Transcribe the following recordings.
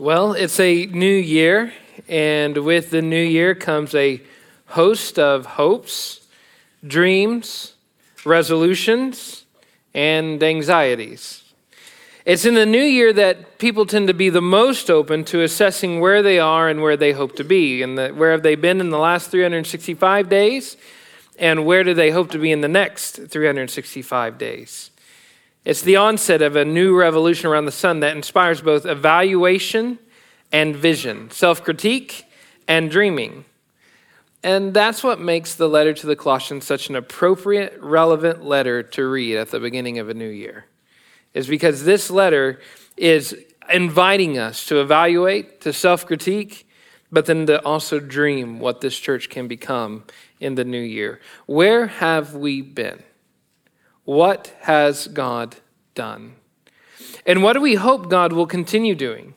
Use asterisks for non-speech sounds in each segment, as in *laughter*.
Well, it's a new year, and with the new year comes a host of hopes, dreams, resolutions, and anxieties. It's in the new year that people tend to be the most open to assessing where they are and where they hope to be, and the, where have they been in the last 365 days, and where do they hope to be in the next 365 days. It's the onset of a new revolution around the sun that inspires both evaluation and vision, self critique and dreaming. And that's what makes the letter to the Colossians such an appropriate, relevant letter to read at the beginning of a new year. Is because this letter is inviting us to evaluate, to self critique, but then to also dream what this church can become in the new year. Where have we been? What has God done? And what do we hope God will continue doing?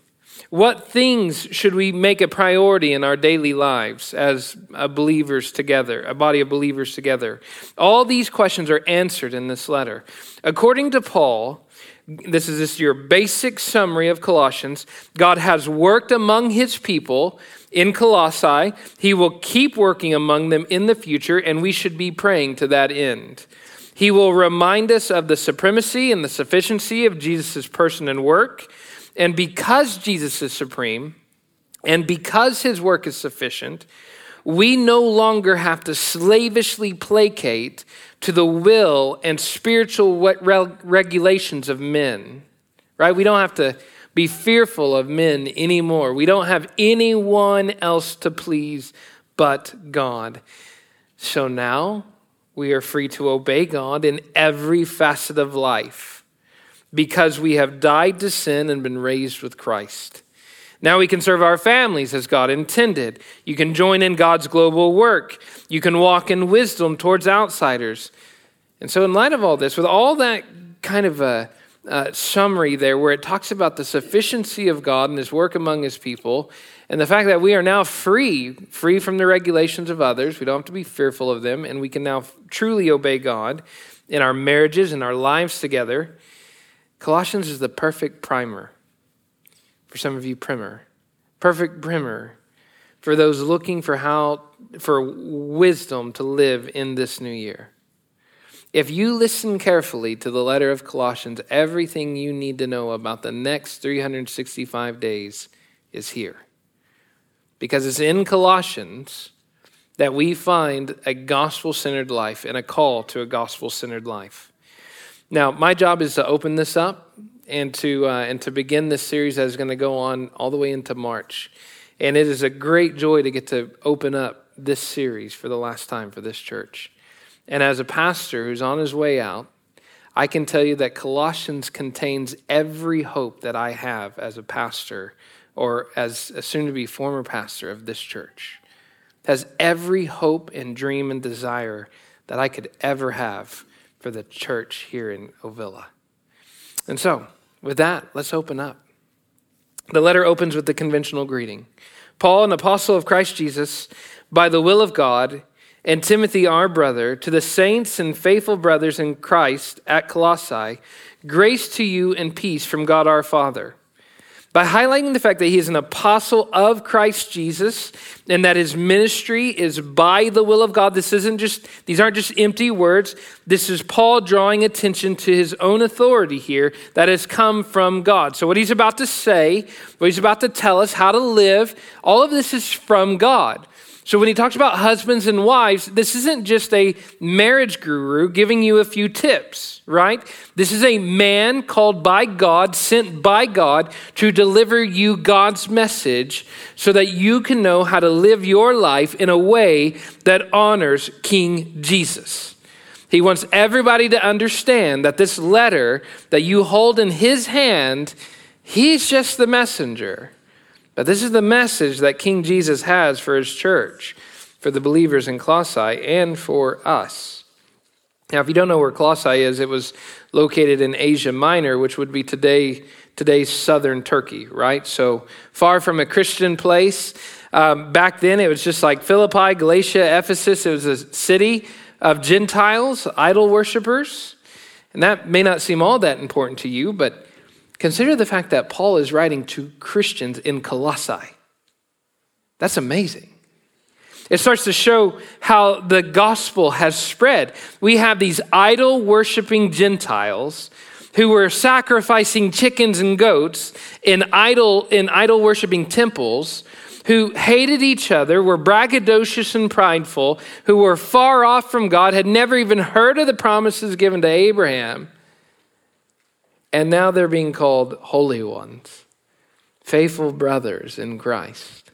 What things should we make a priority in our daily lives as believers together, a body of believers together? All these questions are answered in this letter. According to Paul, this is just your basic summary of Colossians. God has worked among his people in Colossae. He will keep working among them in the future, and we should be praying to that end. He will remind us of the supremacy and the sufficiency of Jesus' person and work. And because Jesus is supreme, and because his work is sufficient, we no longer have to slavishly placate to the will and spiritual regulations of men, right? We don't have to be fearful of men anymore. We don't have anyone else to please but God. So now we are free to obey God in every facet of life because we have died to sin and been raised with Christ. Now we can serve our families as God intended. You can join in God's global work. You can walk in wisdom towards outsiders. And so, in light of all this, with all that kind of a, a summary there, where it talks about the sufficiency of God and his work among his people, and the fact that we are now free, free from the regulations of others, we don't have to be fearful of them, and we can now truly obey God in our marriages and our lives together. Colossians is the perfect primer. For some of you, primer. Perfect primer for those looking for how for wisdom to live in this new year. If you listen carefully to the letter of Colossians, everything you need to know about the next 365 days is here because it's in Colossians that we find a gospel centered life and a call to a gospel centered life. Now, my job is to open this up and to, uh, and to begin this series that is going to go on all the way into March. And it is a great joy to get to open up this series for the last time for this church. And as a pastor who's on his way out, I can tell you that Colossians contains every hope that I have as a pastor or as a soon to be former pastor of this church, has every hope and dream and desire that I could ever have for the church here in Ovilla. And so, with that, let's open up. The letter opens with the conventional greeting Paul, an apostle of Christ Jesus, by the will of God, and Timothy, our brother, to the saints and faithful brothers in Christ at Colossae, grace to you and peace from God our Father by highlighting the fact that he is an apostle of Christ Jesus and that his ministry is by the will of God. This isn't just, these aren't just empty words. This is Paul drawing attention to his own authority here that has come from God. So, what he's about to say, what he's about to tell us, how to live, all of this is from God. So, when he talks about husbands and wives, this isn't just a marriage guru giving you a few tips, right? This is a man called by God, sent by God to deliver you God's message so that you can know how to live your life in a way that honors King Jesus. He wants everybody to understand that this letter that you hold in his hand, he's just the messenger. But this is the message that King Jesus has for his church, for the believers in Colossae, and for us. Now, if you don't know where Colossae is, it was located in Asia Minor, which would be today today's southern Turkey, right? So far from a Christian place. Um, back then, it was just like Philippi, Galatia, Ephesus. It was a city of Gentiles, idol worshippers. And that may not seem all that important to you, but Consider the fact that Paul is writing to Christians in Colossae. That's amazing. It starts to show how the gospel has spread. We have these idol worshiping Gentiles who were sacrificing chickens and goats in idol in idol worshiping temples who hated each other, were braggadocious and prideful, who were far off from God, had never even heard of the promises given to Abraham. And now they're being called holy ones, faithful brothers in Christ.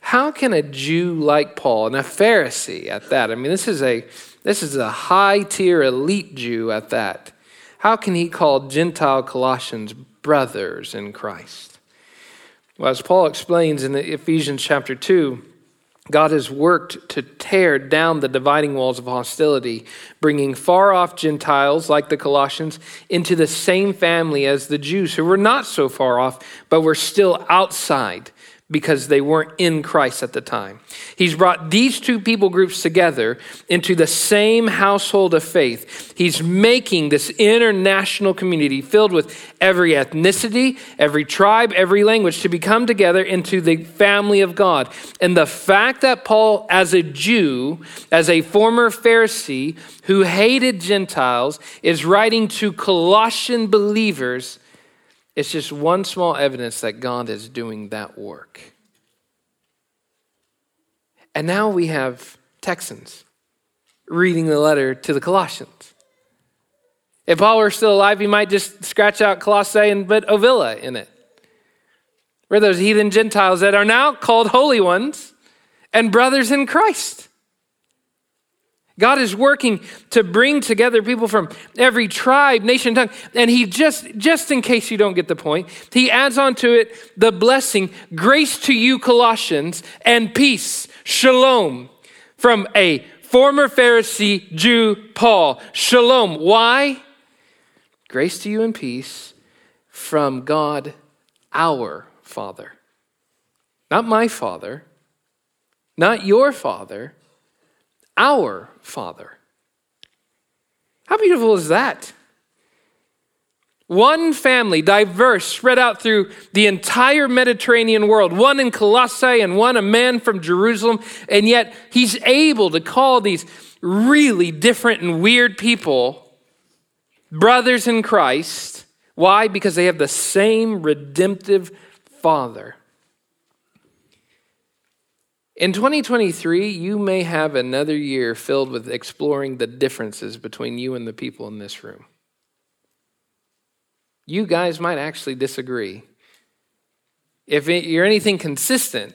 How can a Jew like Paul, and a Pharisee at that, I mean, this is a, this is a high tier elite Jew at that, how can he call Gentile Colossians brothers in Christ? Well, as Paul explains in the Ephesians chapter 2, God has worked to tear down the dividing walls of hostility, bringing far off Gentiles like the Colossians into the same family as the Jews, who were not so far off, but were still outside because they weren't in Christ at the time. He's brought these two people groups together into the same household of faith. He's making this international community filled with every ethnicity, every tribe, every language to become together into the family of God. And the fact that Paul, as a Jew, as a former Pharisee who hated Gentiles, is writing to Colossian believers it's just one small evidence that God is doing that work. And now we have Texans reading the letter to the Colossians. If Paul were still alive, he might just scratch out Colossae and put Ovilla in it. We're those heathen Gentiles that are now called holy ones and brothers in Christ. God is working to bring together people from every tribe, nation, tongue. And he just, just in case you don't get the point, he adds on to it the blessing, grace to you, Colossians, and peace, shalom, from a former Pharisee Jew, Paul. Shalom. Why? Grace to you and peace from God, our Father. Not my Father, not your Father our Father. How beautiful is that? One family, diverse, spread out through the entire Mediterranean world, one in Colossae and one a man from Jerusalem, and yet he's able to call these really different and weird people brothers in Christ. Why? Because they have the same redemptive Father. In 2023, you may have another year filled with exploring the differences between you and the people in this room. You guys might actually disagree. If you're anything consistent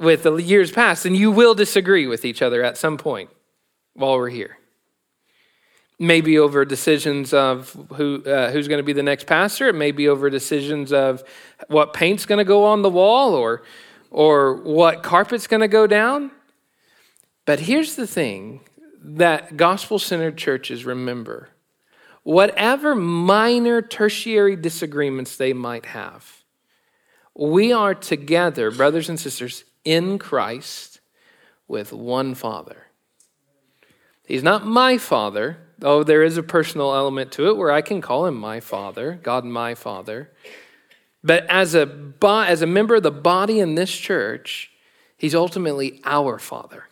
with the years past, then you will disagree with each other at some point while we're here. Maybe over decisions of who, uh, who's going to be the next pastor. It may be over decisions of what paint's going to go on the wall or or what carpet's going to go down. But here's the thing that gospel centered churches remember whatever minor tertiary disagreements they might have, we are together, brothers and sisters, in Christ with one Father. He's not my Father, though there is a personal element to it where I can call him my Father, God my Father. But as a, as a member of the body in this church, he's ultimately our Father.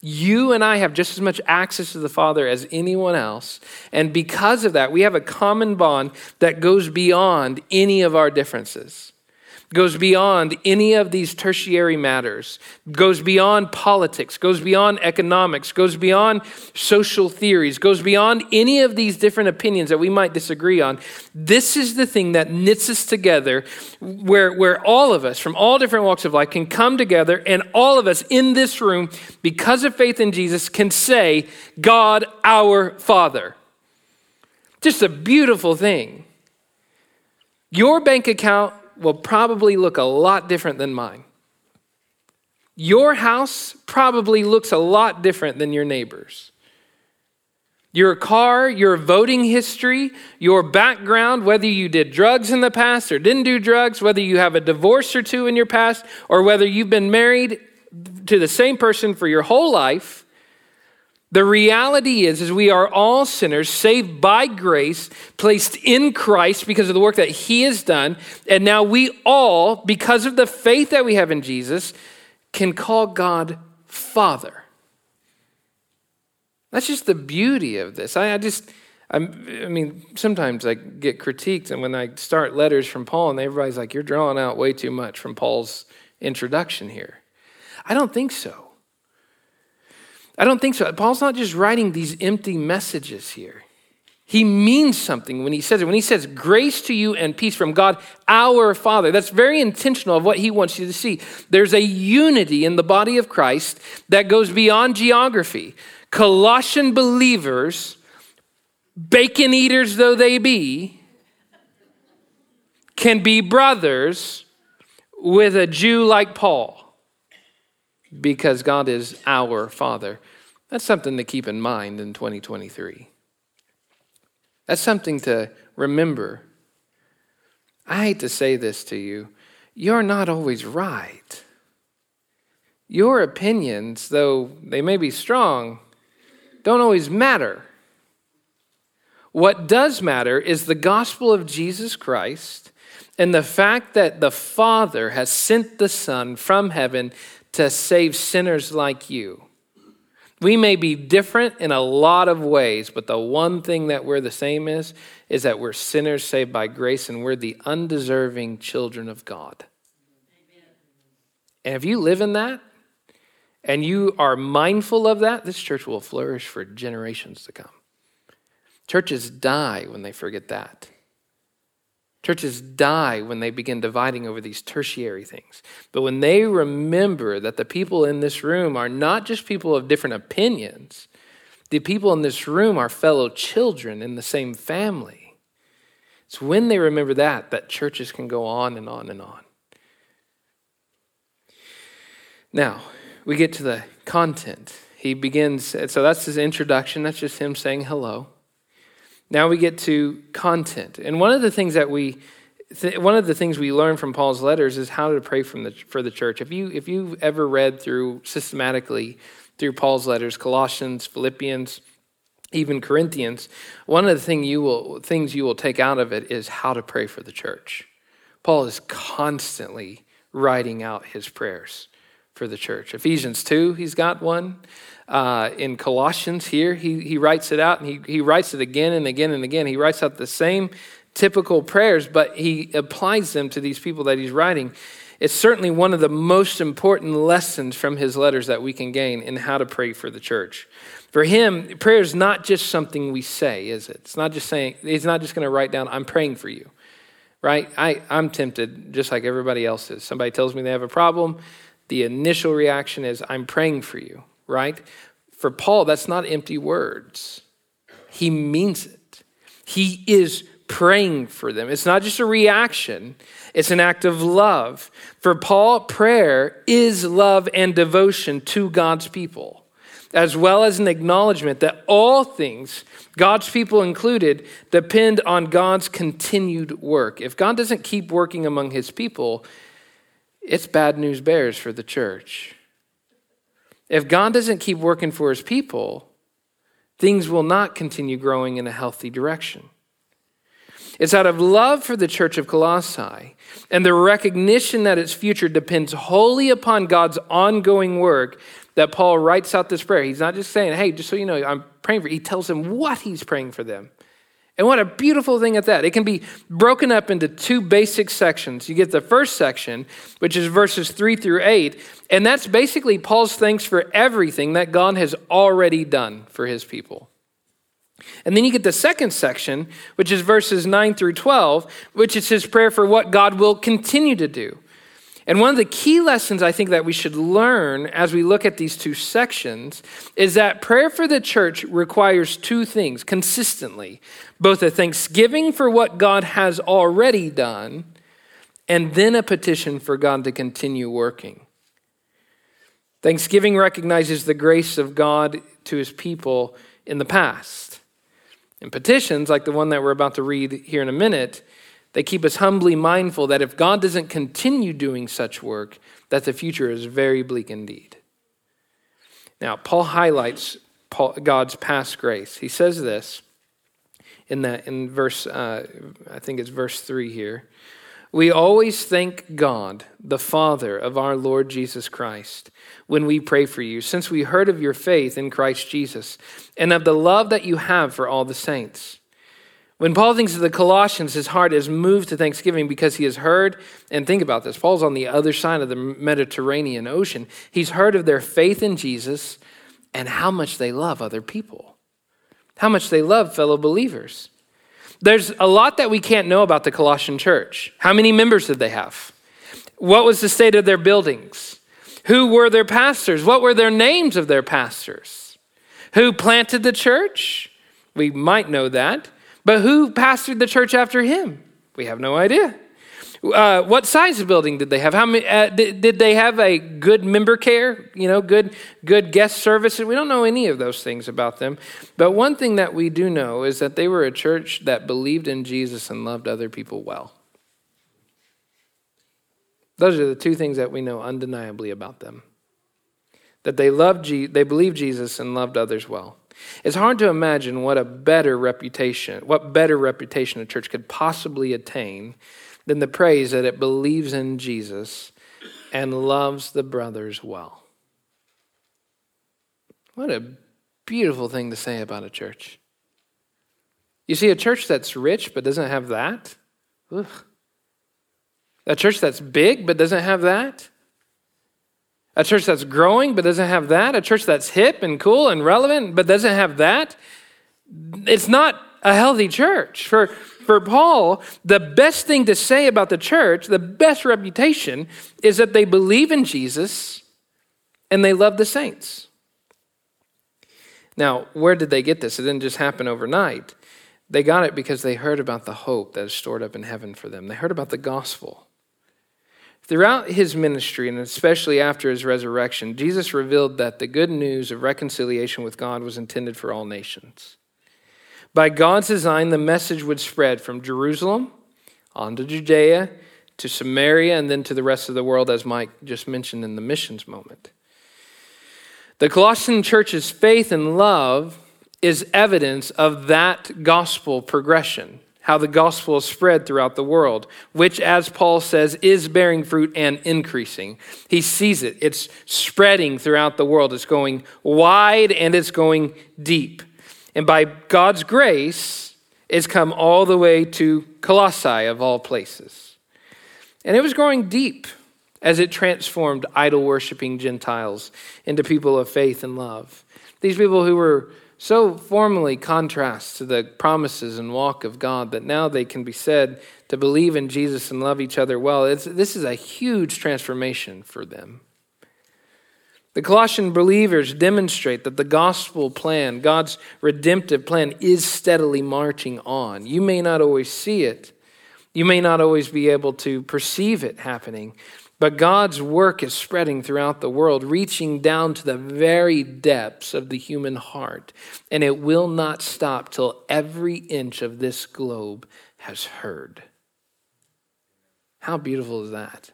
You and I have just as much access to the Father as anyone else. And because of that, we have a common bond that goes beyond any of our differences goes beyond any of these tertiary matters, goes beyond politics, goes beyond economics, goes beyond social theories, goes beyond any of these different opinions that we might disagree on. This is the thing that knits us together, where, where all of us from all different walks of life can come together, and all of us in this room, because of faith in Jesus, can say, God, our Father. Just a beautiful thing. Your bank account will probably look a lot different than mine. Your house probably looks a lot different than your neighbor's. Your car, your voting history, your background, whether you did drugs in the past or didn't do drugs, whether you have a divorce or two in your past, or whether you've been married to the same person for your whole life, The reality is, is we are all sinners saved by grace, placed in Christ because of the work that he has done. And now we all, because of the faith that we have in Jesus, can call God Father. That's just the beauty of this. I, I just, I'm, i mean, sometimes I get critiqued, and when I start letters from Paul, and everybody's like, you're drawing out way too much from Paul's introduction here. I don't think so. I don't think so. Paul's not just writing these empty messages here. He means something when he says it. When he says grace to you and peace from God, our Father, that's very intentional of what he wants you to see. There's a unity in the body of Christ that goes beyond geography. Colossian believers, bacon eaters though they be, can be brothers with a Jew like Paul because God is our Father. That's something to keep in mind in 2023. That's something to remember. I hate to say this to you. You're not always right. Your opinions, though they may be strong, don't always matter. What does matter is the gospel of Jesus Christ and the fact that the Father has sent the Son from heaven to save sinners like you. We may be different in a lot of ways, but the one thing that we're the same is is that we're sinners saved by grace and we're the undeserving children of God. Amen. And if you live in that and you are mindful of that, this church will flourish for generations to come. Churches die when they forget that. Churches die when they begin dividing over these tertiary things. But when they remember that the people in this room are not just people of different opinions, the people in this room are fellow children in the same family. It's when they remember that that churches can go on and on and on. Now, we get to the content. He begins, so that's his introduction. That's just him saying hello. Now we get to content. And one of the things that we th- one of the things we learn from Paul's letters is how to pray from the, for the church. If you if you've ever read through systematically through Paul's letters, Colossians, Philippians, even Corinthians, one of the thing you will, things you will take out of it is how to pray for the church. Paul is constantly writing out his prayers for the church. Ephesians 2, he's got one. Uh, in Colossians here, he, he writes it out and he, he writes it again and again and again. He writes out the same typical prayers, but he applies them to these people that he's writing. It's certainly one of the most important lessons from his letters that we can gain in how to pray for the church. For him, prayer is not just something we say, is it? It's not just saying, he's not just going to write down, I'm praying for you, right? I, I'm tempted, just like everybody else is. Somebody tells me they have a problem, the initial reaction is, I'm praying for you right? For Paul, that's not empty words. He means it. He is praying for them. It's not just a reaction, it's an act of love. For Paul, prayer is love and devotion to God's people, as well as an acknowledgement that all things, God's people included, depend on God's continued work. If God doesn't keep working among his people, it's bad news bears for the church. If God doesn't keep working for his people, things will not continue growing in a healthy direction. It's out of love for the church of Colossae and the recognition that its future depends wholly upon God's ongoing work that Paul writes out this prayer. He's not just saying, hey, just so you know, I'm praying for you. He tells them what he's praying for them. And what a beautiful thing at that. It can be broken up into two basic sections. You get the first section, which is verses three through eight, and that's basically Paul's thanks for everything that God has already done for his people. And then you get the second section, which is verses 9 through 12, which is his prayer for what God will continue to do. And one of the key lessons I think that we should learn as we look at these two sections is that prayer for the church requires two things consistently both a thanksgiving for what God has already done, and then a petition for God to continue working. Thanksgiving recognizes the grace of God to his people in the past. And petitions, like the one that we're about to read here in a minute, they keep us humbly mindful that if God doesn't continue doing such work, that the future is very bleak indeed. Now, Paul highlights God's past grace. He says this in that in verse uh, I think it's verse 3 here. We always thank God, the Father of our Lord Jesus Christ, when we pray for you, since we heard of your faith in Christ Jesus and of the love that you have for all the saints. When Paul thinks of the Colossians, his heart is moved to thanksgiving because he has heard, and think about this Paul's on the other side of the Mediterranean Ocean. He's heard of their faith in Jesus and how much they love other people, how much they love fellow believers. There's a lot that we can't know about the Colossian church. How many members did they have? What was the state of their buildings? Who were their pastors? What were their names of their pastors? Who planted the church? We might know that. But who pastored the church after him? We have no idea. Uh, what size of building did they have? How many, uh, did, did, they have a good member care? You know, good good guest service. We don't know any of those things about them. But one thing that we do know is that they were a church that believed in Jesus and loved other people well. Those are the two things that we know undeniably about them. That they loved, Je- they believed Jesus and loved others well. It's hard to imagine what a better reputation, what better reputation a church could possibly attain than the praise that it believes in Jesus and loves the brothers well. What a beautiful thing to say about a church. You see, a church that's rich but doesn't have that? Ugh. A church that's big but doesn't have that? A church that's growing but doesn't have that? A church that's hip and cool and relevant but doesn't have that? It's not a healthy church. For for Paul, the best thing to say about the church, the best reputation, is that they believe in Jesus and they love the saints. Now, where did they get this? It didn't just happen overnight. They got it because they heard about the hope that is stored up in heaven for them. They heard about the gospel. Throughout his ministry, and especially after his resurrection, Jesus revealed that the good news of reconciliation with God was intended for all nations. By God's design, the message would spread from Jerusalem on to Judea to Samaria and then to the rest of the world, as Mike just mentioned in the missions moment. The Colossian church's faith and love is evidence of that gospel progression, how the gospel is spread throughout the world, which, as Paul says, is bearing fruit and increasing. He sees it, it's spreading throughout the world, it's going wide and it's going deep. And by God's grace, it's come all the way to Colossae, of all places. And it was growing deep as it transformed idol worshiping Gentiles into people of faith and love. These people who were so formally contrast to the promises and walk of God that now they can be said to believe in Jesus and love each other well. It's, this is a huge transformation for them. The Colossian believers demonstrate that the gospel plan, God's redemptive plan, is steadily marching on. You may not always see it, you may not always be able to perceive it happening, but God's work is spreading throughout the world, reaching down to the very depths of the human heart. And it will not stop till every inch of this globe has heard. How beautiful is that?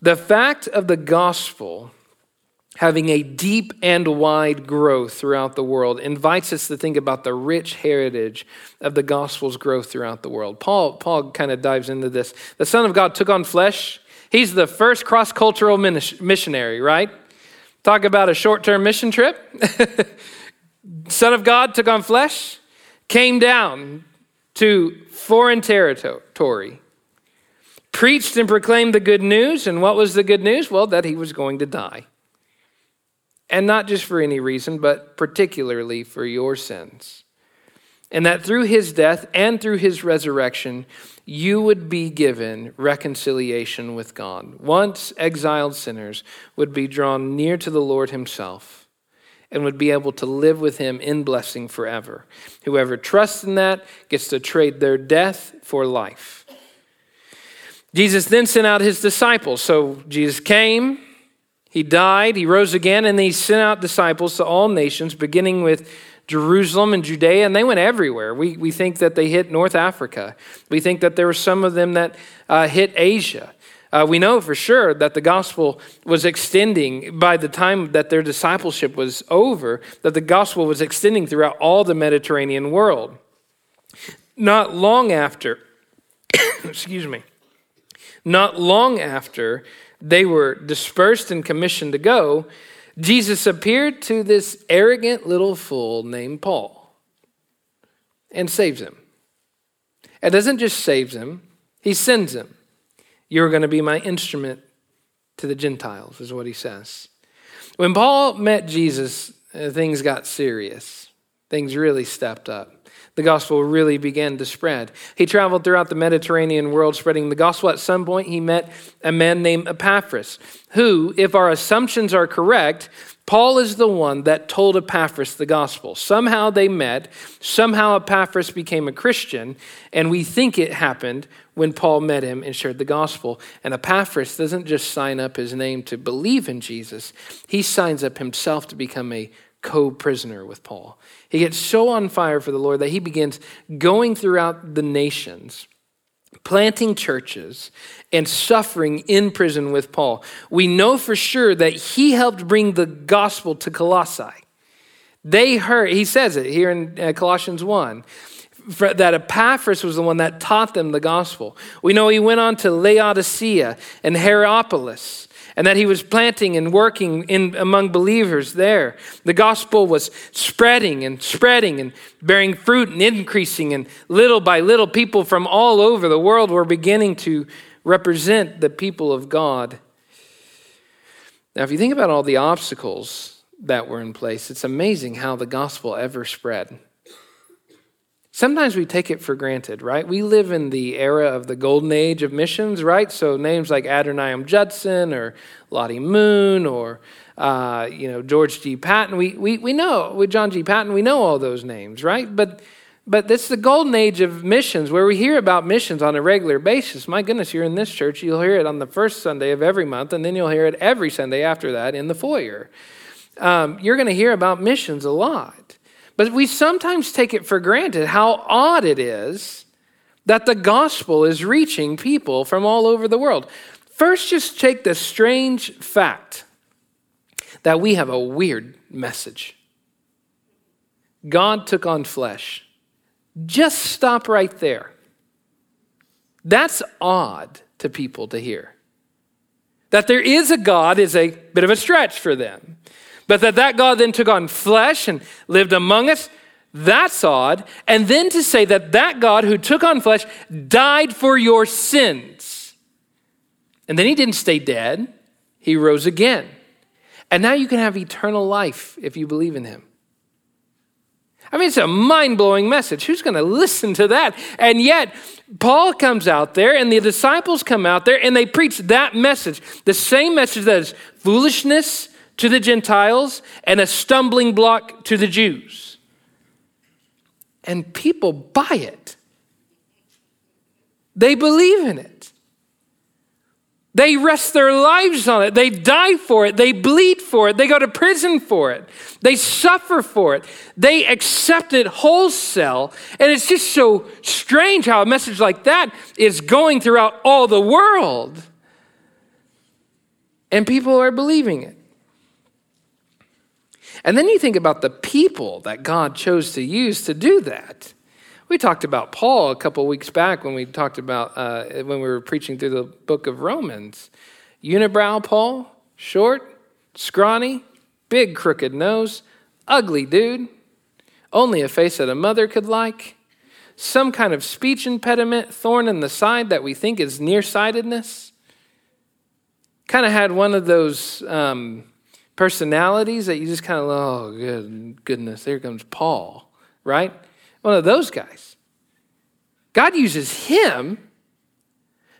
The fact of the gospel having a deep and wide growth throughout the world invites us to think about the rich heritage of the gospel's growth throughout the world. Paul, Paul kind of dives into this. The Son of God took on flesh. He's the first cross cultural missionary, right? Talk about a short term mission trip. *laughs* Son of God took on flesh, came down to foreign territory preached and proclaimed the good news. And what was the good news? Well, that he was going to die. And not just for any reason, but particularly for your sins. And that through his death and through his resurrection, you would be given reconciliation with God. Once exiled sinners would be drawn near to the Lord himself and would be able to live with him in blessing forever. Whoever trusts in that gets to trade their death for life. Jesus then sent out his disciples. So Jesus came, he died, he rose again, and he sent out disciples to all nations, beginning with Jerusalem and Judea, and they went everywhere. We, we think that they hit North Africa. We think that there were some of them that uh, hit Asia. Uh, we know for sure that the gospel was extending by the time that their discipleship was over, that the gospel was extending throughout all the Mediterranean world. Not long after, *coughs* excuse me, not long after they were dispersed and commissioned to go, Jesus appeared to this arrogant little fool named Paul and saves him. It doesn't just saves him, he sends him. You're going to be my instrument to the Gentiles, is what he says. When Paul met Jesus, uh, things got serious. Things really stepped up the gospel really began to spread. He traveled throughout the Mediterranean world spreading the gospel. At some point, he met a man named Epaphras, who, if our assumptions are correct, Paul is the one that told Epaphras the gospel. Somehow they met. Somehow Epaphras became a Christian, and we think it happened when Paul met him and shared the gospel. And Epaphras doesn't just sign up his name to believe in Jesus, he signs up himself to become a co prisoner with Paul. He gets so on fire for the Lord that he begins going throughout the nations, planting churches, and suffering in prison with Paul. We know for sure that he helped bring the gospel to Colossae. They heard, he says it here in uh, Colossians 1 that Epaphras was the one that taught them the gospel. We know he went on to Laodicea and Hierapolis and that he was planting and working in, among believers there. The gospel was spreading and spreading and bearing fruit and increasing, and little by little, people from all over the world were beginning to represent the people of God. Now, if you think about all the obstacles that were in place, it's amazing how the gospel ever spread. Sometimes we take it for granted, right? We live in the era of the golden age of missions, right? So names like Adoniram Judson or Lottie Moon or uh, you know George G. Patton, we, we, we know with John G. Paton, we know all those names, right? But but it's the golden age of missions where we hear about missions on a regular basis. My goodness, you're in this church, you'll hear it on the first Sunday of every month, and then you'll hear it every Sunday after that in the foyer. Um, you're going to hear about missions a lot. But we sometimes take it for granted how odd it is that the gospel is reaching people from all over the world. First, just take the strange fact that we have a weird message. God took on flesh. Just stop right there. That's odd to people to hear. That there is a God is a bit of a stretch for them. But that that God then took on flesh and lived among us, that's odd. And then to say that that God who took on flesh died for your sins. And then he didn't stay dead, he rose again. And now you can have eternal life if you believe in him. I mean, it's a mind blowing message. Who's going to listen to that? And yet, Paul comes out there and the disciples come out there and they preach that message the same message that is foolishness to the Gentiles and a stumbling block to the Jews. And people buy it, they believe in it. They rest their lives on it. They die for it. They bleed for it. They go to prison for it. They suffer for it. They accept it wholesale. And it's just so strange how a message like that is going throughout all the world. And people are believing it. And then you think about the people that God chose to use to do that. We talked about Paul a couple weeks back when we talked about uh, when we were preaching through the book of Romans. Unibrow Paul, short, scrawny, big crooked nose, ugly dude, only a face that a mother could like, some kind of speech impediment, thorn in the side that we think is nearsightedness. Kind of had one of those um, personalities that you just kind of, oh, good, goodness, there comes Paul, right? One of those guys. God uses him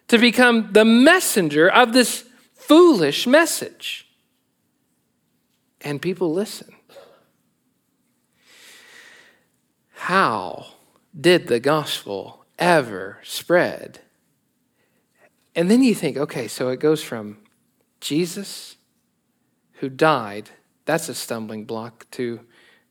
to become the messenger of this foolish message. And people listen. How did the gospel ever spread? And then you think, okay, so it goes from Jesus who died, that's a stumbling block to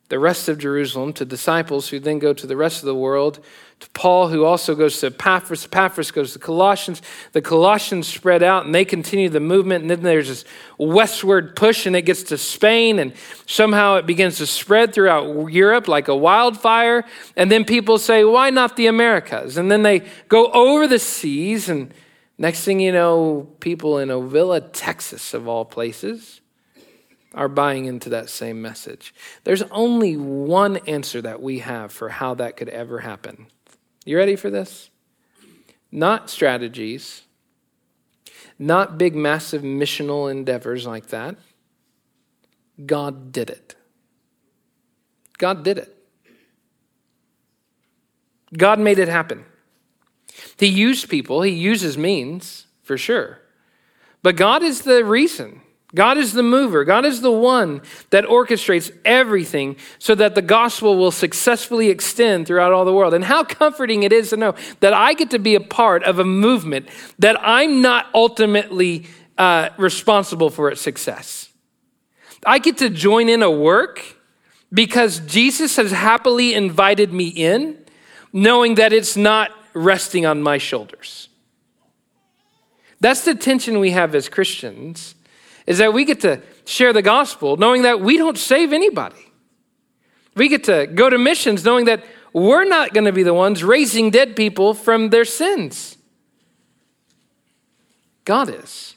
the rest of Jerusalem, to disciples who then go to the rest of the world, to Paul, who also goes to Epaphras. Epaphras goes to Colossians. The Colossians spread out and they continue the movement. And then there's this westward push and it gets to Spain. And somehow it begins to spread throughout Europe like a wildfire. And then people say, why not the Americas? And then they go over the seas. And next thing you know, people in Ovilla, Texas, of all places, are buying into that same message. There's only one answer that we have for how that could ever happen. You ready for this? Not strategies, not big, massive missional endeavors like that. God did it. God did it. God made it happen. He used people, He uses means, for sure. But God is the reason God is the mover. God is the one that orchestrates everything so that the gospel will successfully extend throughout all the world. And how comforting it is to know that I get to be a part of a movement that I'm not ultimately uh, responsible for its success. I get to join in a work because Jesus has happily invited me in, knowing that it's not resting on my shoulders. That's the tension we have as Christians is that we get to share the gospel knowing that we don't save anybody. We get to go to missions knowing that we're not going to be the ones raising dead people from their sins. God is.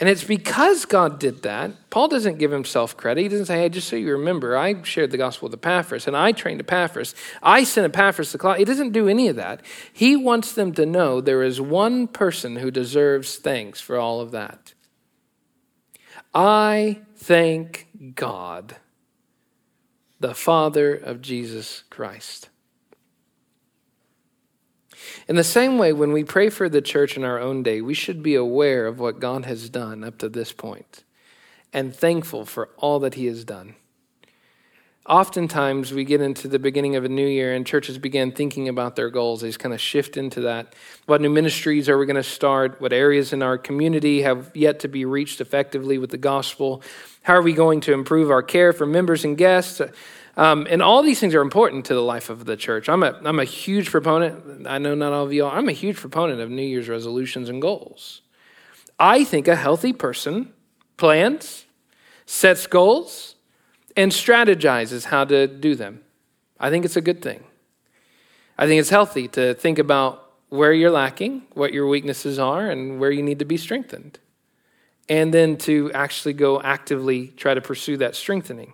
And it's because God did that. Paul doesn't give himself credit. He doesn't say, hey, just so you remember, I shared the gospel with Epaphras and I trained Epaphras. I sent Epaphras to class. He doesn't do any of that. He wants them to know there is one person who deserves thanks for all of that. I thank God, the Father of Jesus Christ. In the same way, when we pray for the church in our own day, we should be aware of what God has done up to this point and thankful for all that He has done. Oftentimes, we get into the beginning of a new year and churches begin thinking about their goals. They just kind of shift into that. What new ministries are we going to start? What areas in our community have yet to be reached effectively with the gospel? How are we going to improve our care for members and guests? Um, and all these things are important to the life of the church. I'm a, I'm a huge proponent. I know not all of you are. I'm a huge proponent of New Year's resolutions and goals. I think a healthy person plans, sets goals, and strategizes how to do them. I think it's a good thing. I think it's healthy to think about where you're lacking, what your weaknesses are, and where you need to be strengthened. And then to actually go actively try to pursue that strengthening.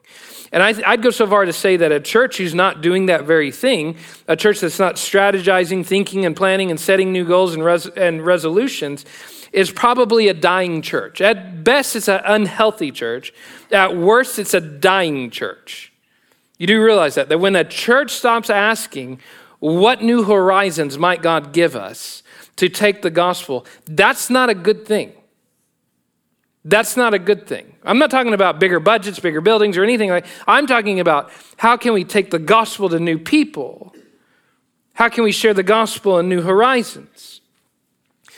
And I, would go so far to say that a church who's not doing that very thing, a church that's not strategizing, thinking, and planning, and setting new goals and, res- and resolutions, is probably a dying church. At best, it's an unhealthy church. At worst, it's a dying church. You do realize that, that when a church stops asking, what new horizons might God give us to take the gospel, that's not a good thing. That's not a good thing. I'm not talking about bigger budgets, bigger buildings, or anything like I'm talking about how can we take the gospel to new people? How can we share the gospel in new horizons?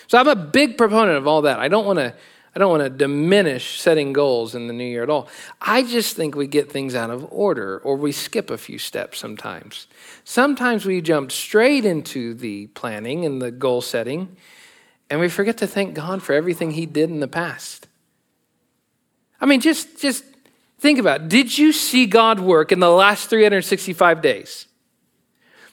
So I'm a big proponent of all that. I don't want to I don't want to diminish setting goals in the new year at all. I just think we get things out of order or we skip a few steps sometimes. Sometimes we jump straight into the planning and the goal setting and we forget to thank God for everything he did in the past. I mean just just think about it. did you see God work in the last 365 days?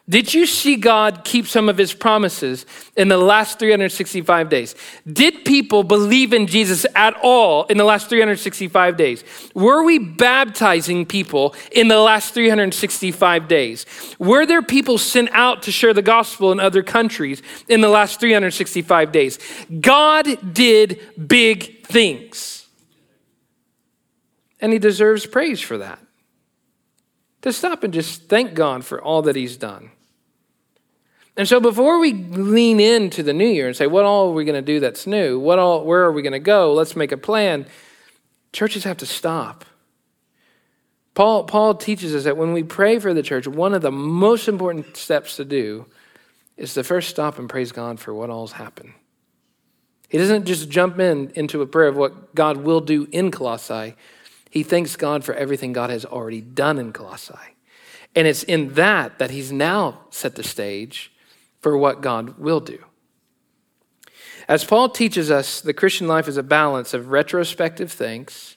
Did you see God keep some of his promises in the last 365 days? Did people believe in Jesus at all in the last 365 days? Were we baptizing people in the last 365 days? Were there people sent out to share the gospel in other countries in the last 365 days? God did big things. And he deserves praise for that. To stop and just thank God for all that he's done. And so before we lean into the new year and say, what all are we going to do that's new? What all, where are we going to go? Let's make a plan. Churches have to stop. Paul, Paul teaches us that when we pray for the church, one of the most important steps to do is to first stop and praise God for what all's happened. He doesn't just jump in into a prayer of what God will do in Colossae. He thanks God for everything God has already done in Colossae. And it's in that that he's now set the stage for what God will do. As Paul teaches us, the Christian life is a balance of retrospective thanks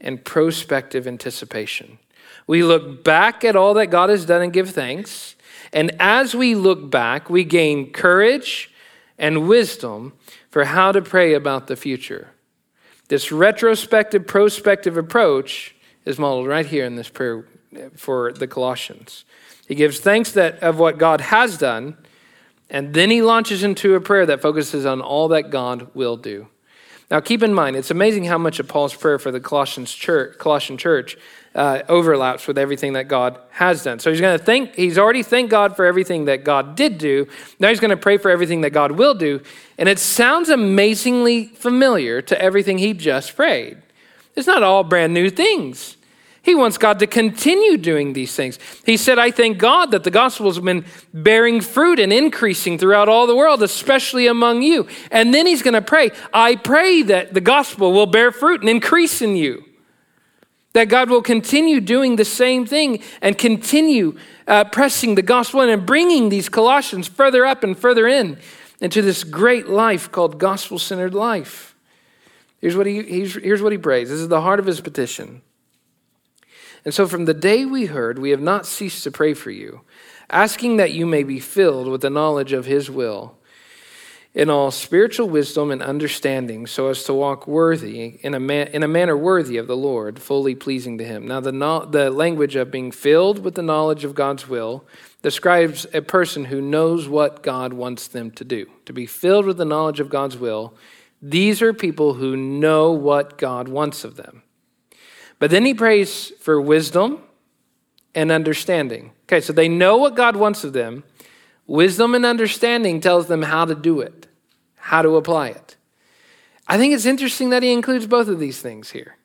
and prospective anticipation. We look back at all that God has done and give thanks. And as we look back, we gain courage and wisdom for how to pray about the future. This retrospective, prospective approach is modeled right here in this prayer for the Colossians. He gives thanks that of what God has done, and then he launches into a prayer that focuses on all that God will do. Now, keep in mind, it's amazing how much of Paul's prayer for the Colossians church, Colossian church uh, overlaps with everything that God has done. So he's going to thank, he's already thanked God for everything that God did do. Now he's going to pray for everything that God will do. And it sounds amazingly familiar to everything he just prayed. It's not all brand new things. He wants God to continue doing these things. He said, I thank God that the gospel has been bearing fruit and increasing throughout all the world, especially among you. And then he's going to pray, I pray that the gospel will bear fruit and increase in you. That God will continue doing the same thing and continue uh, pressing the gospel in and bringing these Colossians further up and further in into this great life called gospel centered life. Here's what, he, here's what he prays. This is the heart of his petition. And so from the day we heard, we have not ceased to pray for you, asking that you may be filled with the knowledge of his will in all spiritual wisdom and understanding, so as to walk worthy in a, man, in a manner worthy of the Lord, fully pleasing to Him. Now, the, no, the language of being filled with the knowledge of God's will describes a person who knows what God wants them to do. To be filled with the knowledge of God's will, these are people who know what God wants of them. But then he prays for wisdom and understanding. Okay, so they know what God wants of them. Wisdom and understanding tells them how to do it, how to apply it. I think it's interesting that he includes both of these things here.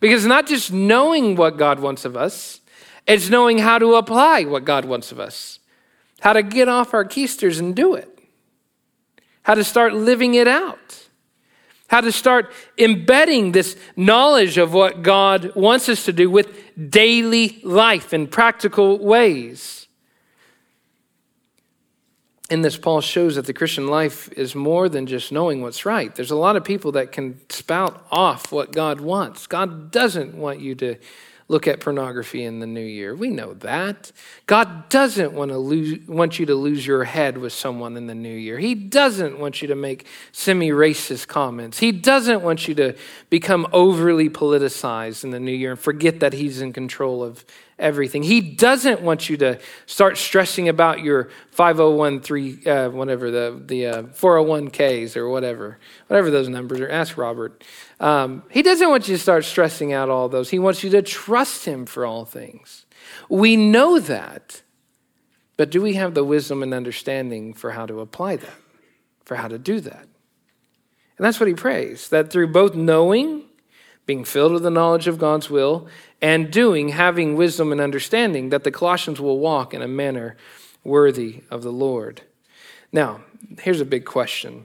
Because not just knowing what God wants of us, it's knowing how to apply what God wants of us, how to get off our keisters and do it, how to start living it out how to start embedding this knowledge of what God wants us to do with daily life in practical ways. In this, Paul shows that the Christian life is more than just knowing what's right. There's a lot of people that can spout off what God wants. God doesn't want you to look at pornography in the new year. We know that. God doesn't want to lose, want you to lose your head with someone in the new year. He doesn't want you to make semi-racist comments. He doesn't want you to become overly politicized in the new year and forget that he's in control of everything. He doesn't want you to start stressing about your 501 uh, whatever the the uh, 401ks or whatever, whatever those numbers are. Ask Robert. Um, he doesn't want you to start stressing out all those. He wants you to trust him for all things. We know that, but do we have the wisdom and understanding for how to apply that, for how to do that? And that's what he prays that through both knowing, being filled with the knowledge of God's will, and doing, having wisdom and understanding, that the Colossians will walk in a manner worthy of the Lord. Now, here's a big question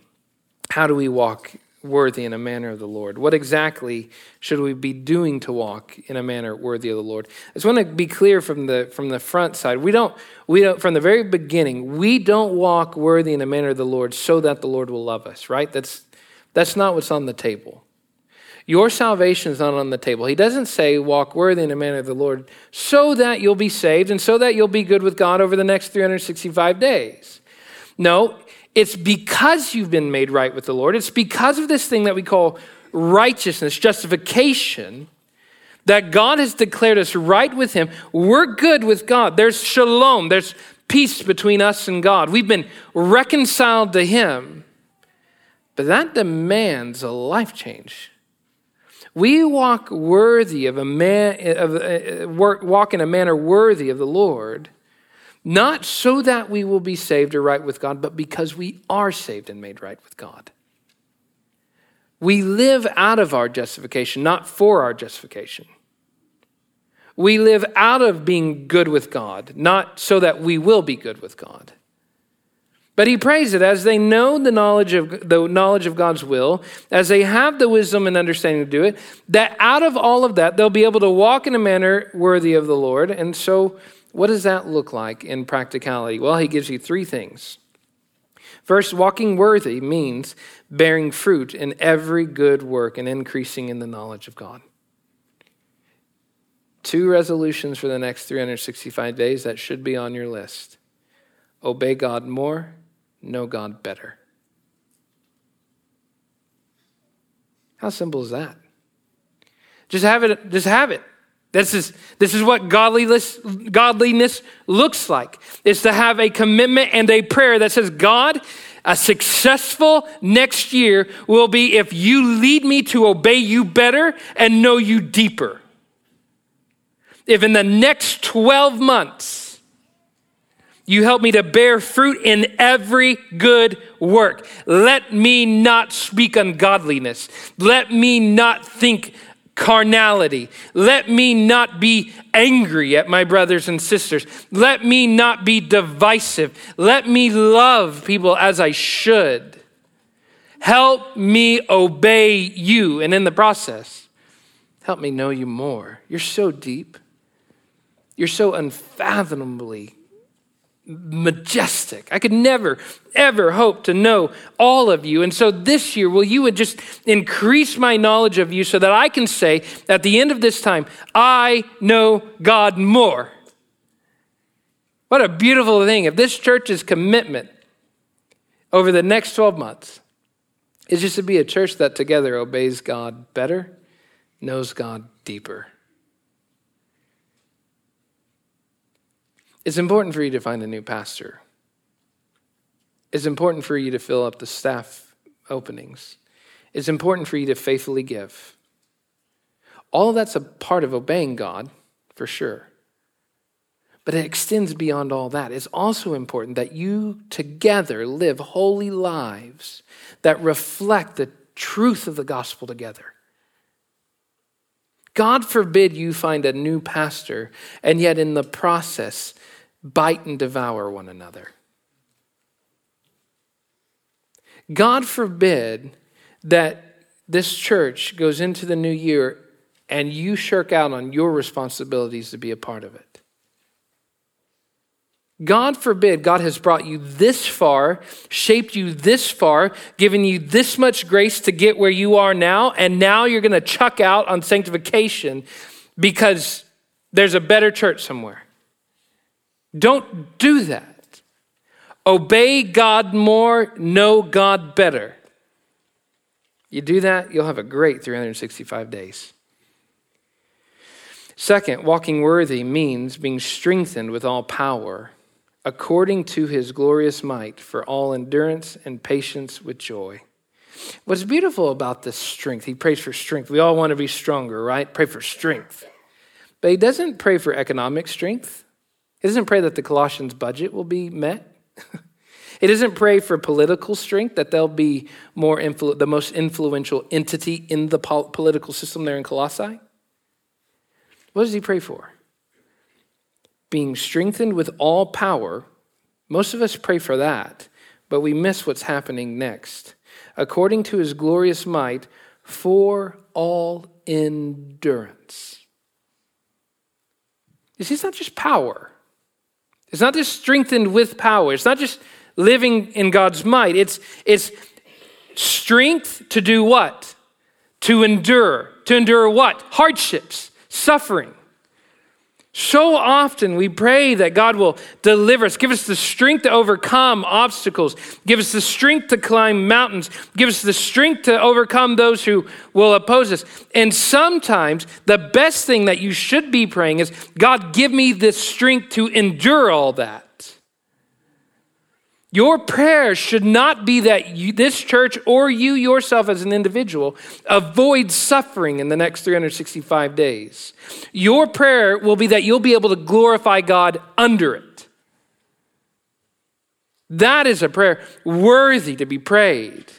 How do we walk worthy in a manner of the Lord? What exactly should we be doing to walk in a manner worthy of the Lord? I just want to be clear from the from the front side. We don't we don't from the very beginning, we don't walk worthy in a manner of the Lord so that the Lord will love us, right? That's that's not what's on the table. Your salvation is not on the table. He doesn't say, walk worthy in the manner of the Lord, so that you'll be saved and so that you'll be good with God over the next 365 days. No, it's because you've been made right with the Lord. It's because of this thing that we call righteousness, justification, that God has declared us right with Him. We're good with God. There's shalom, there's peace between us and God. We've been reconciled to Him. But that demands a life change. We walk worthy of a man, of, uh, walk in a manner worthy of the Lord, not so that we will be saved or right with God, but because we are saved and made right with God. We live out of our justification, not for our justification. We live out of being good with God, not so that we will be good with God. But he prays that as they know the knowledge of the knowledge of God's will, as they have the wisdom and understanding to do it, that out of all of that they'll be able to walk in a manner worthy of the Lord. And so, what does that look like in practicality? Well, he gives you three things. First, walking worthy means bearing fruit in every good work and increasing in the knowledge of God. Two resolutions for the next 365 days that should be on your list obey God more know God better. How simple is that? Just have it, just have it. This is, this is what godliness, godliness looks like. It's to have a commitment and a prayer that says, God, a successful next year will be if you lead me to obey you better and know you deeper. If in the next 12 months, you help me to bear fruit in every good work. Let me not speak ungodliness. Let me not think carnality. Let me not be angry at my brothers and sisters. Let me not be divisive. Let me love people as I should. Help me obey you. And in the process, help me know you more. You're so deep. You're so unfathomably majestic. I could never, ever hope to know all of you. And so this year, will you would just increase my knowledge of you so that I can say at the end of this time, I know God more. What a beautiful thing. If this church's commitment over the next 12 months is just to be a church that together obeys God better, knows God deeper. It's important for you to find a new pastor. It's important for you to fill up the staff openings. It's important for you to faithfully give. All that's a part of obeying God, for sure. But it extends beyond all that. It's also important that you together live holy lives that reflect the truth of the gospel together. God forbid you find a new pastor and yet in the process bite and devour one another. God forbid that this church goes into the new year and you shirk out on your responsibilities to be a part of it. God forbid God has brought you this far, shaped you this far, given you this much grace to get where you are now, and now you're going to chuck out on sanctification because there's a better church somewhere. Don't do that. Obey God more, know God better. You do that, you'll have a great 365 days. Second, walking worthy means being strengthened with all power according to his glorious might for all endurance and patience with joy. What's beautiful about this strength, he prays for strength. We all want to be stronger, right? Pray for strength. But he doesn't pray for economic strength. He doesn't pray that the Colossians' budget will be met. *laughs* He doesn't pray for political strength, that they'll be more influ- the most influential entity in the pol- political system there in Colossae. What does he pray for? Being strengthened with all power. Most of us pray for that, but we miss what's happening next. According to his glorious might, for all endurance. You see, it's not just power. It's not just strengthened with power. It's not just living in God's might. It's, it's strength to do what? To endure. To endure what? Hardships, suffering. So often we pray that God will deliver us, give us the strength to overcome obstacles, give us the strength to climb mountains, give us the strength to overcome those who will oppose us. And sometimes the best thing that you should be praying is God, give me the strength to endure all that. Your prayer should not be that you, this church or you yourself as an individual avoid suffering in the next 365 days. Your prayer will be that you'll be able to glorify God under it. That is a prayer worthy to be prayed.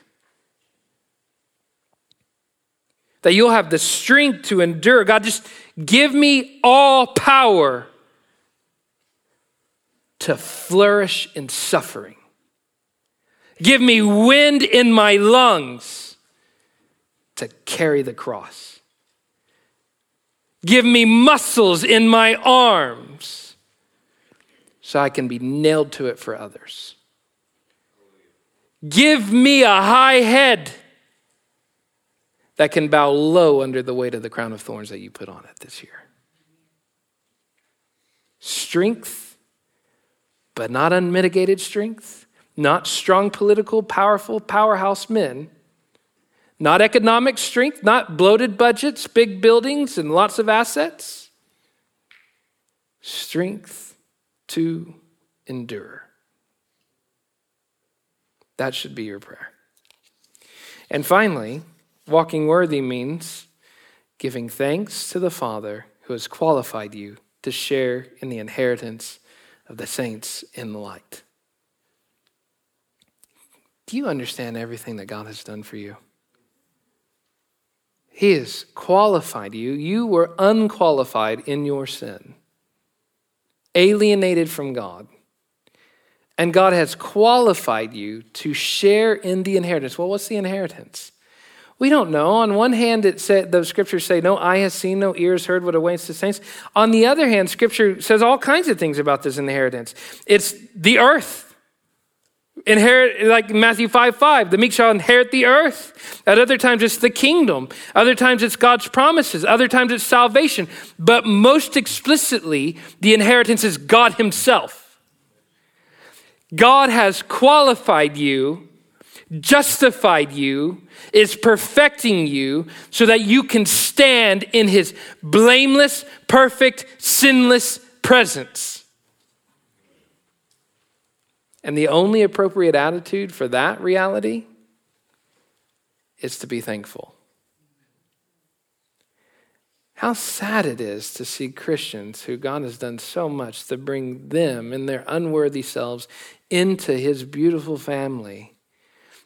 That you'll have the strength to endure. God, just give me all power to flourish in suffering. Give me wind in my lungs to carry the cross. Give me muscles in my arms so I can be nailed to it for others. Give me a high head that can bow low under the weight of the crown of thorns that you put on it this year. Strength, but not unmitigated strength, not strong political, powerful, powerhouse men, not economic strength, not bloated budgets, big buildings, and lots of assets. Strength to endure. That should be your prayer. And finally, walking worthy means giving thanks to the Father who has qualified you to share in the inheritance of the saints in the light. Do you understand everything that God has done for you? He has qualified you. You were unqualified in your sin, alienated from God. And God has qualified you to share in the inheritance. Well, what's the inheritance? We don't know. On one hand, it said the scriptures say, "No eye has seen, no ears heard what awaits the saints." On the other hand, Scripture says all kinds of things about this inheritance. It's the earth, inherit like Matthew five five. The meek shall inherit the earth. At other times, it's the kingdom. Other times, it's God's promises. Other times, it's salvation. But most explicitly, the inheritance is God Himself. God has qualified you, justified you, is perfecting you so that you can stand in his blameless, perfect, sinless presence. And the only appropriate attitude for that reality is to be thankful. How sad it is to see Christians who God has done so much to bring them and their unworthy selves into his beautiful family,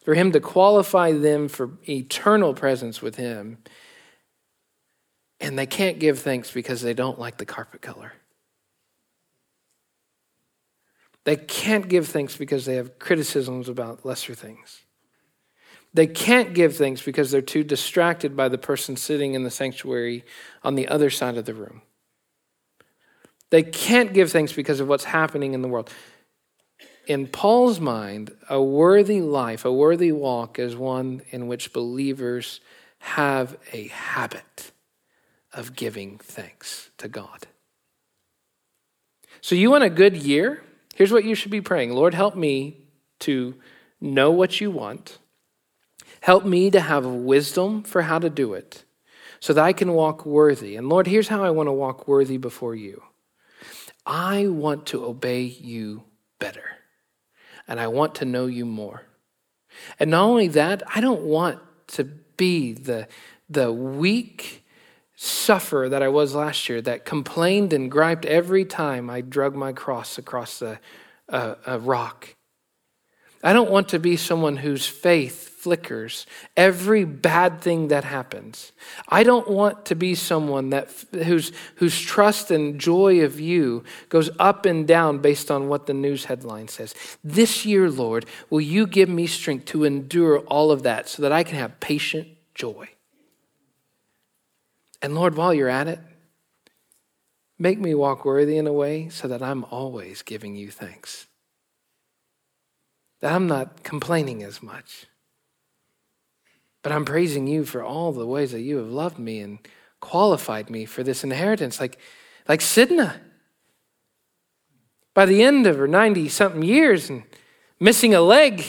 for him to qualify them for eternal presence with him. And they can't give thanks because they don't like the carpet color. They can't give thanks because they have criticisms about lesser things. They can't give thanks because they're too distracted by the person sitting in the sanctuary on the other side of the room. They can't give thanks because of what's happening in the world in Paul's mind, a worthy life, a worthy walk is one in which believers have a habit of giving thanks to God. So, you want a good year? Here's what you should be praying Lord, help me to know what you want. Help me to have wisdom for how to do it so that I can walk worthy. And Lord, here's how I want to walk worthy before you I want to obey you better and I want to know you more. And not only that, I don't want to be the, the weak sufferer that I was last year that complained and griped every time I drug my cross across a, rock. I don't want to be someone whose faith flickers every bad thing that happens. I don't want to be someone that whose whose trust and joy of you goes up and down based on what the news headline says. This year, Lord, will you give me strength to endure all of that so that I can have patient joy. And Lord, while you're at it, make me walk worthy in a way so that I'm always giving you thanks that I'm not complaining as much. But I'm praising you for all the ways that you have loved me and qualified me for this inheritance. Like, like Sidna. By the end of her 90 something years and missing a leg,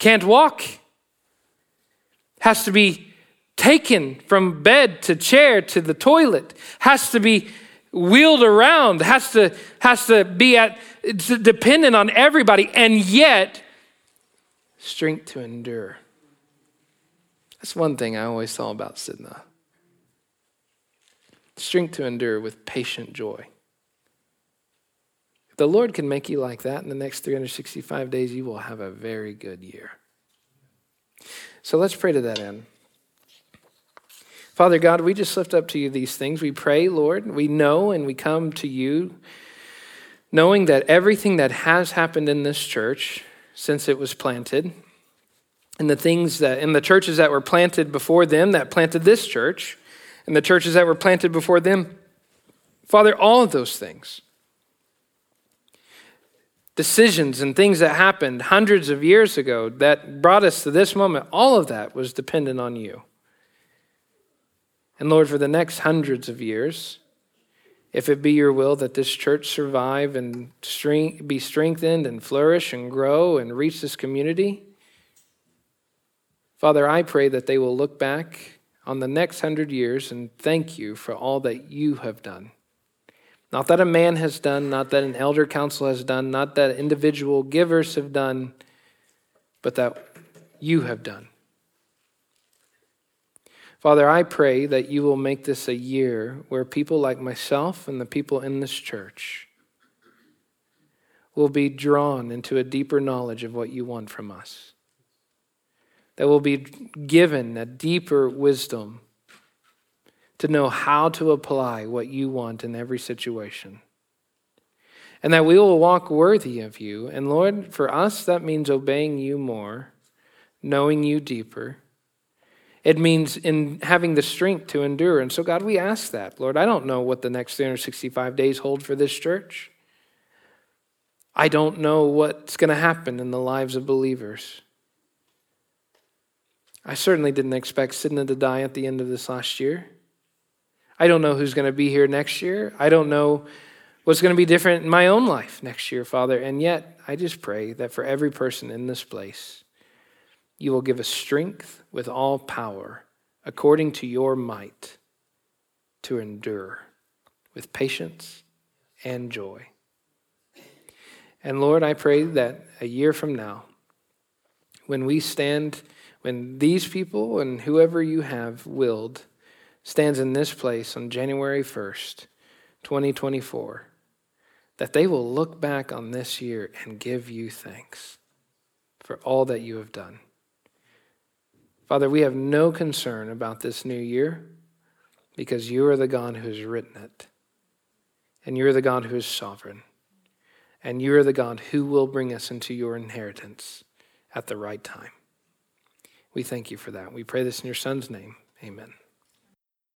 can't walk, has to be taken from bed to chair to the toilet, has to be wheeled around, has to, has to be at, dependent on everybody, and yet strength to endure. That's one thing I always saw about Sidna. Strength to endure with patient joy. If the Lord can make you like that in the next 365 days, you will have a very good year. So let's pray to that end. Father God, we just lift up to you these things. We pray, Lord. We know and we come to you knowing that everything that has happened in this church since it was planted, and the things that, and the churches that were planted before them that planted this church, and the churches that were planted before them. Father, all of those things, decisions and things that happened hundreds of years ago that brought us to this moment, all of that was dependent on you. And Lord, for the next hundreds of years, if it be your will that this church survive and be strengthened and flourish and grow and reach this community, Father, I pray that they will look back on the next hundred years and thank you for all that you have done. Not that a man has done, not that an elder council has done, not that individual givers have done, but that you have done. Father, I pray that you will make this a year where people like myself and the people in this church will be drawn into a deeper knowledge of what you want from us. That will be given a deeper wisdom to know how to apply what you want in every situation. And that we will walk worthy of you. And Lord, for us, that means obeying you more, knowing you deeper it means in having the strength to endure. And so, God, we ask that. Lord, I don't know what the next 365 days hold for this church. I don't know what's going to happen in the lives of believers. I certainly didn't expect Sidna to die at the end of this last year. I don't know who's going to be here next year. I don't know what's going to be different in my own life next year, Father. And yet, I just pray that for every person in this place, you will give us strength with all power, according to your might, to endure with patience and joy. And Lord, I pray that a year from now, when we stand, when these people and whoever you have willed stands in this place on January 1st, 2024, that they will look back on this year and give you thanks for all that you have done. Father, we have no concern about this new year because you are the God who has written it. And you're the God who is sovereign. And you're the God who will bring us into your inheritance at the right time. We thank you for that. We pray this in your Son's name. Amen.